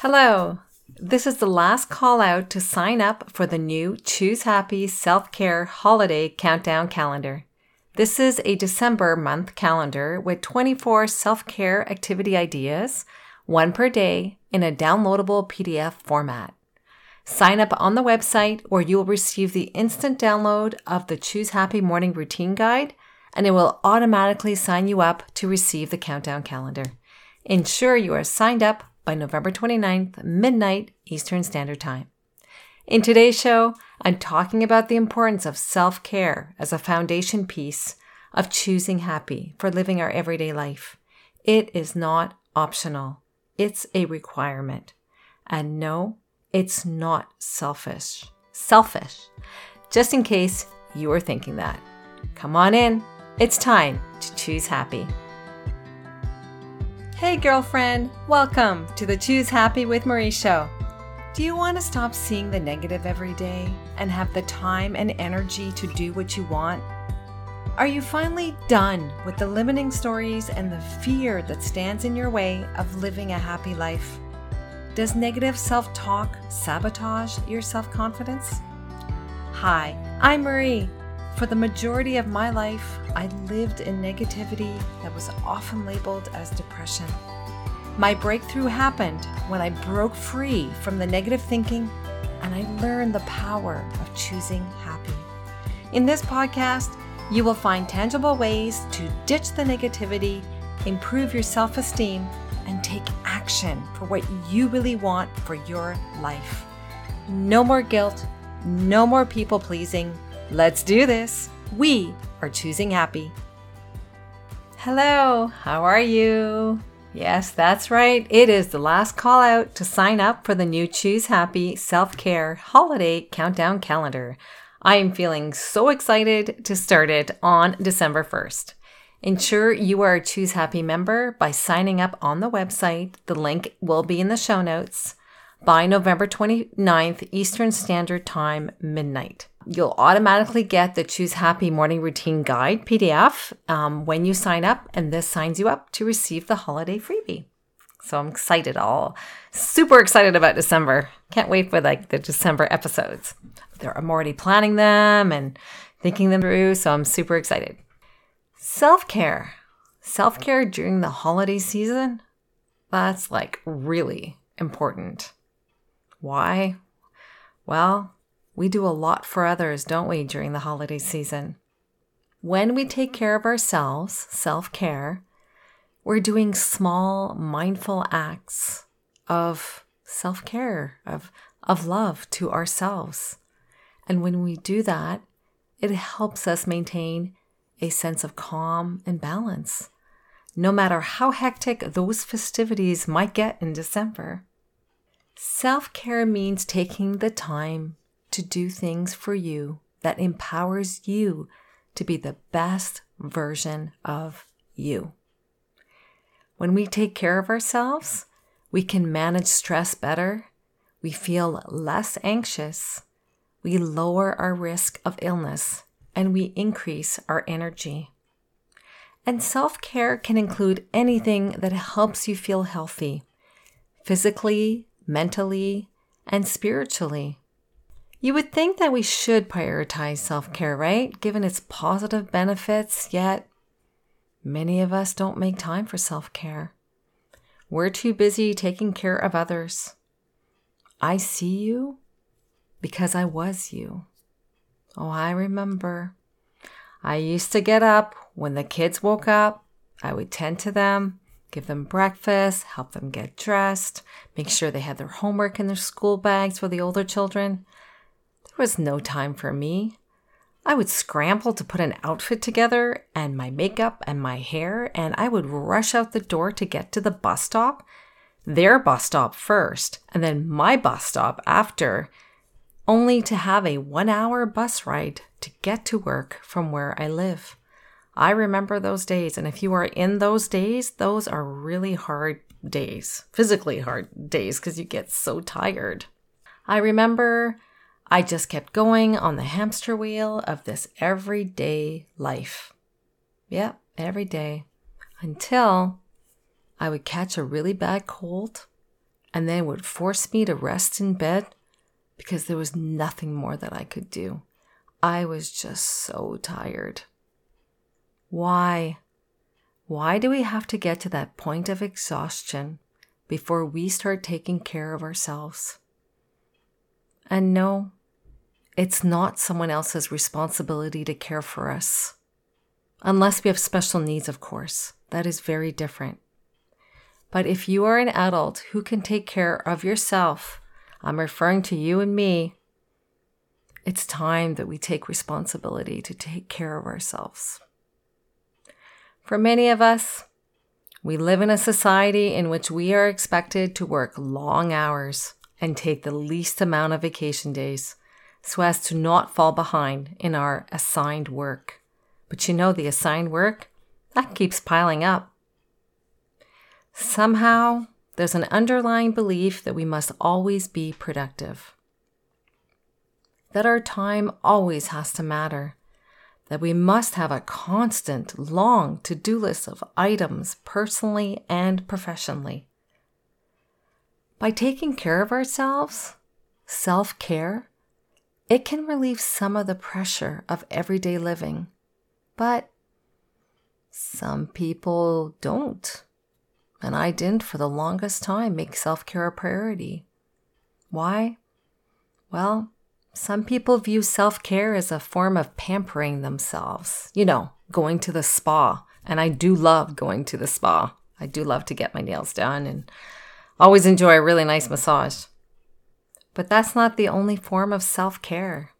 Hello. This is the last call out to sign up for the new Choose Happy Self Care Holiday Countdown Calendar. This is a December month calendar with 24 self care activity ideas, one per day, in a downloadable PDF format. Sign up on the website where you will receive the instant download of the Choose Happy Morning Routine Guide, and it will automatically sign you up to receive the countdown calendar. Ensure you are signed up by November 29th, midnight Eastern Standard Time. In today's show, I'm talking about the importance of self care as a foundation piece of choosing happy for living our everyday life. It is not optional, it's a requirement. And no, it's not selfish. Selfish. Just in case you were thinking that. Come on in. It's time to choose happy. Hey, girlfriend, welcome to the Choose Happy with Marie show. Do you want to stop seeing the negative every day and have the time and energy to do what you want? Are you finally done with the limiting stories and the fear that stands in your way of living a happy life? Does negative self talk sabotage your self confidence? Hi, I'm Marie. For the majority of my life, I lived in negativity that was often labeled as depression. My breakthrough happened when I broke free from the negative thinking and I learned the power of choosing happy. In this podcast, you will find tangible ways to ditch the negativity, improve your self esteem, and take action for what you really want for your life. No more guilt, no more people pleasing Let's do this. We are choosing happy. Hello, how are you? Yes, that's right. It is the last call out to sign up for the new Choose Happy Self Care Holiday Countdown Calendar. I am feeling so excited to start it on December 1st. Ensure you are a Choose Happy member by signing up on the website. The link will be in the show notes by November 29th, Eastern Standard Time, midnight you'll automatically get the Choose Happy Morning Routine Guide PDF um, when you sign up, and this signs you up to receive the holiday freebie. So I'm excited, all super excited about December. Can't wait for like the December episodes. I'm already planning them and thinking them through, so I'm super excited. Self care, self care during the holiday season. That's like really important. Why? Well, we do a lot for others, don't we, during the holiday season? When we take care of ourselves, self care, we're doing small, mindful acts of self care, of, of love to ourselves. And when we do that, it helps us maintain a sense of calm and balance, no matter how hectic those festivities might get in December. Self care means taking the time to do things for you that empowers you to be the best version of you. When we take care of ourselves, we can manage stress better, we feel less anxious, we lower our risk of illness, and we increase our energy. And self care can include anything that helps you feel healthy, physically, mentally, and spiritually. You would think that we should prioritize self care, right? Given its positive benefits, yet many of us don't make time for self care. We're too busy taking care of others. I see you because I was you. Oh, I remember. I used to get up when the kids woke up. I would tend to them, give them breakfast, help them get dressed, make sure they had their homework in their school bags for the older children. There was no time for me. I would scramble to put an outfit together and my makeup and my hair, and I would rush out the door to get to the bus stop, their bus stop first, and then my bus stop after, only to have a one hour bus ride to get to work from where I live. I remember those days, and if you are in those days, those are really hard days, physically hard days, because you get so tired. I remember I just kept going on the hamster wheel of this everyday life. Yep, every day. Until I would catch a really bad cold and then would force me to rest in bed because there was nothing more that I could do. I was just so tired. Why? Why do we have to get to that point of exhaustion before we start taking care of ourselves? And no, it's not someone else's responsibility to care for us. Unless we have special needs, of course. That is very different. But if you are an adult who can take care of yourself, I'm referring to you and me, it's time that we take responsibility to take care of ourselves. For many of us, we live in a society in which we are expected to work long hours and take the least amount of vacation days so as to not fall behind in our assigned work. But you know, the assigned work, that keeps piling up. Somehow, there's an underlying belief that we must always be productive, that our time always has to matter that we must have a constant, long to do list of items personally and professionally. By taking care of ourselves, self care, it can relieve some of the pressure of everyday living. But some people don't. And I didn't for the longest time make self care a priority. Why? Well, some people view self care as a form of pampering themselves, you know, going to the spa. And I do love going to the spa. I do love to get my nails done and always enjoy a really nice massage. But that's not the only form of self care.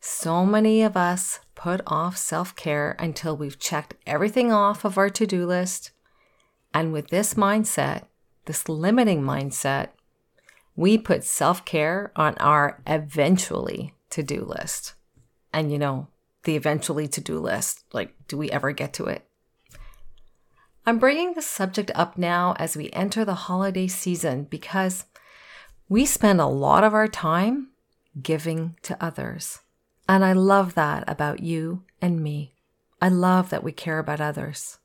So many of us put off self care until we've checked everything off of our to do list. And with this mindset, this limiting mindset, we put self care on our eventually to do list. And you know, the eventually to do list, like, do we ever get to it? I'm bringing the subject up now as we enter the holiday season because we spend a lot of our time giving to others. And I love that about you and me. I love that we care about others.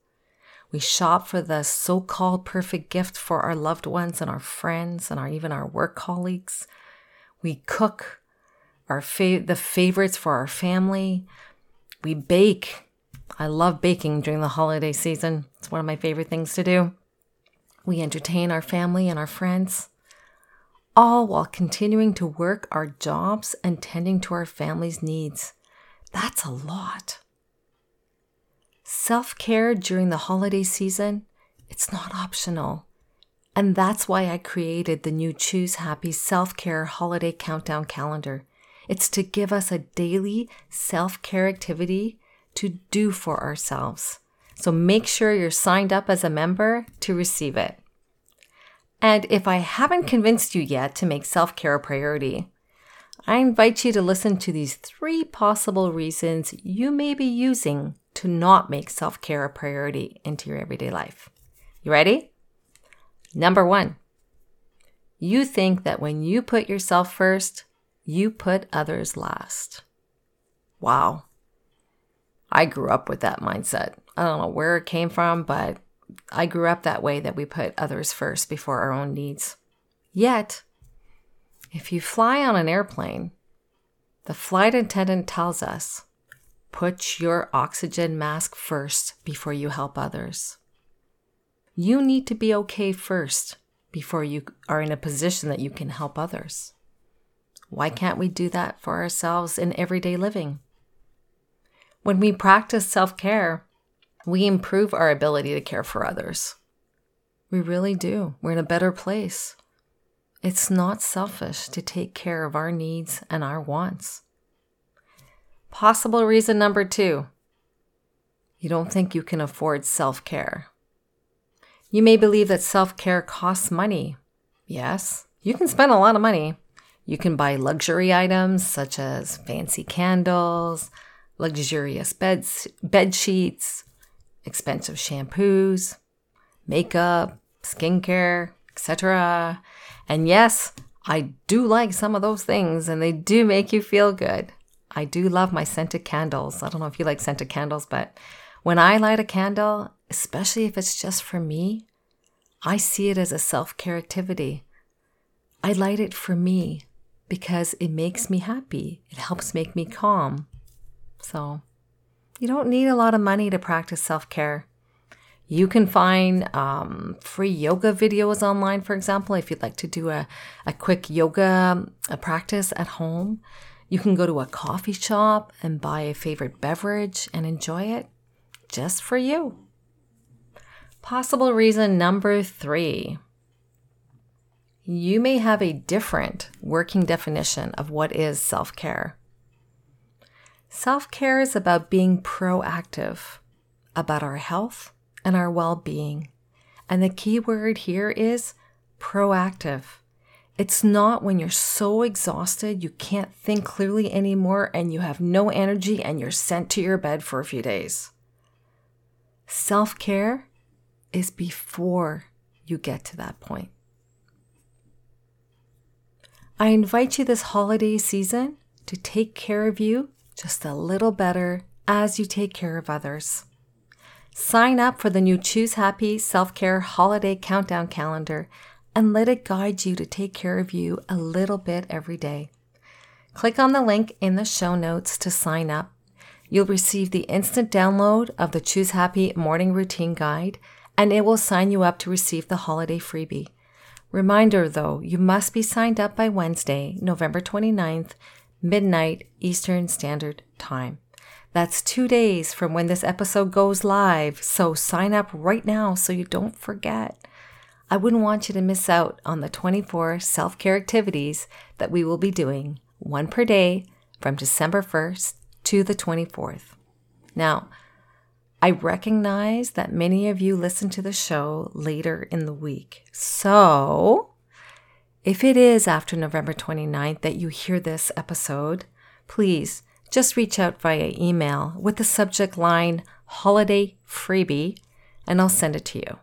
We shop for the so called perfect gift for our loved ones and our friends and our, even our work colleagues. We cook our fa- the favorites for our family. We bake. I love baking during the holiday season. It's one of my favorite things to do. We entertain our family and our friends, all while continuing to work our jobs and tending to our family's needs. That's a lot. Self care during the holiday season, it's not optional. And that's why I created the new Choose Happy Self Care Holiday Countdown Calendar. It's to give us a daily self care activity to do for ourselves. So make sure you're signed up as a member to receive it. And if I haven't convinced you yet to make self care a priority, I invite you to listen to these three possible reasons you may be using to not make self care a priority into your everyday life. You ready? Number one, you think that when you put yourself first, you put others last. Wow. I grew up with that mindset. I don't know where it came from, but I grew up that way that we put others first before our own needs. Yet, if you fly on an airplane, the flight attendant tells us Put your oxygen mask first before you help others. You need to be okay first before you are in a position that you can help others. Why can't we do that for ourselves in everyday living? When we practice self care, we improve our ability to care for others. We really do. We're in a better place. It's not selfish to take care of our needs and our wants. Possible reason number two you don't think you can afford self care. You may believe that self care costs money. Yes, you can spend a lot of money. You can buy luxury items such as fancy candles, luxurious beds, bed sheets, expensive shampoos, makeup, skincare, etc. And yes, I do like some of those things and they do make you feel good. I do love my scented candles. I don't know if you like scented candles, but when I light a candle, especially if it's just for me, I see it as a self care activity. I light it for me because it makes me happy. It helps make me calm. So, you don't need a lot of money to practice self care. You can find um, free yoga videos online, for example, if you'd like to do a, a quick yoga a practice at home. You can go to a coffee shop and buy a favorite beverage and enjoy it just for you. Possible reason number three you may have a different working definition of what is self care. Self care is about being proactive about our health and our well being. And the key word here is proactive. It's not when you're so exhausted you can't think clearly anymore and you have no energy and you're sent to your bed for a few days. Self care is before you get to that point. I invite you this holiday season to take care of you just a little better as you take care of others. Sign up for the new Choose Happy Self Care Holiday Countdown Calendar and let it guide you to take care of you a little bit every day. Click on the link in the show notes to sign up. You'll receive the instant download of the Choose Happy Morning Routine Guide, and it will sign you up to receive the holiday freebie. Reminder though, you must be signed up by Wednesday, November 29th, midnight Eastern Standard Time. That's two days from when this episode goes live, so sign up right now so you don't forget. I wouldn't want you to miss out on the 24 self care activities that we will be doing, one per day from December 1st to the 24th. Now, I recognize that many of you listen to the show later in the week. So, if it is after November 29th that you hear this episode, please just reach out via email with the subject line holiday freebie and I'll send it to you.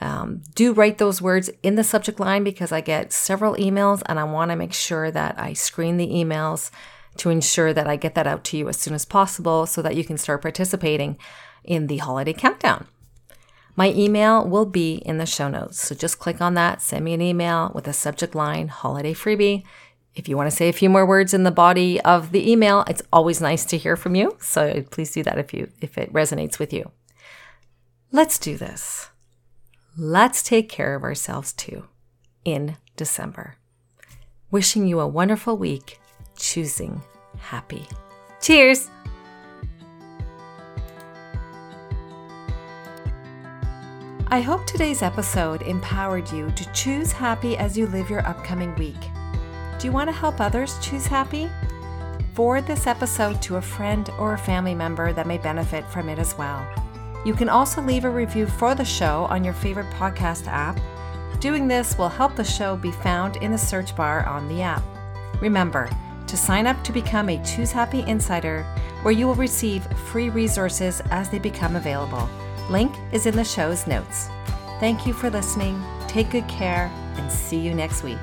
Um, do write those words in the subject line because I get several emails and I want to make sure that I screen the emails to ensure that I get that out to you as soon as possible so that you can start participating in the holiday countdown. My email will be in the show notes. So just click on that, send me an email with a subject line holiday freebie. If you want to say a few more words in the body of the email, it's always nice to hear from you. So please do that if you if it resonates with you. Let's do this. Let's take care of ourselves too in December. Wishing you a wonderful week, choosing happy. Cheers! I hope today's episode empowered you to choose happy as you live your upcoming week. Do you want to help others choose happy? Forward this episode to a friend or a family member that may benefit from it as well. You can also leave a review for the show on your favorite podcast app. Doing this will help the show be found in the search bar on the app. Remember to sign up to become a Choose Happy Insider, where you will receive free resources as they become available. Link is in the show's notes. Thank you for listening. Take good care and see you next week.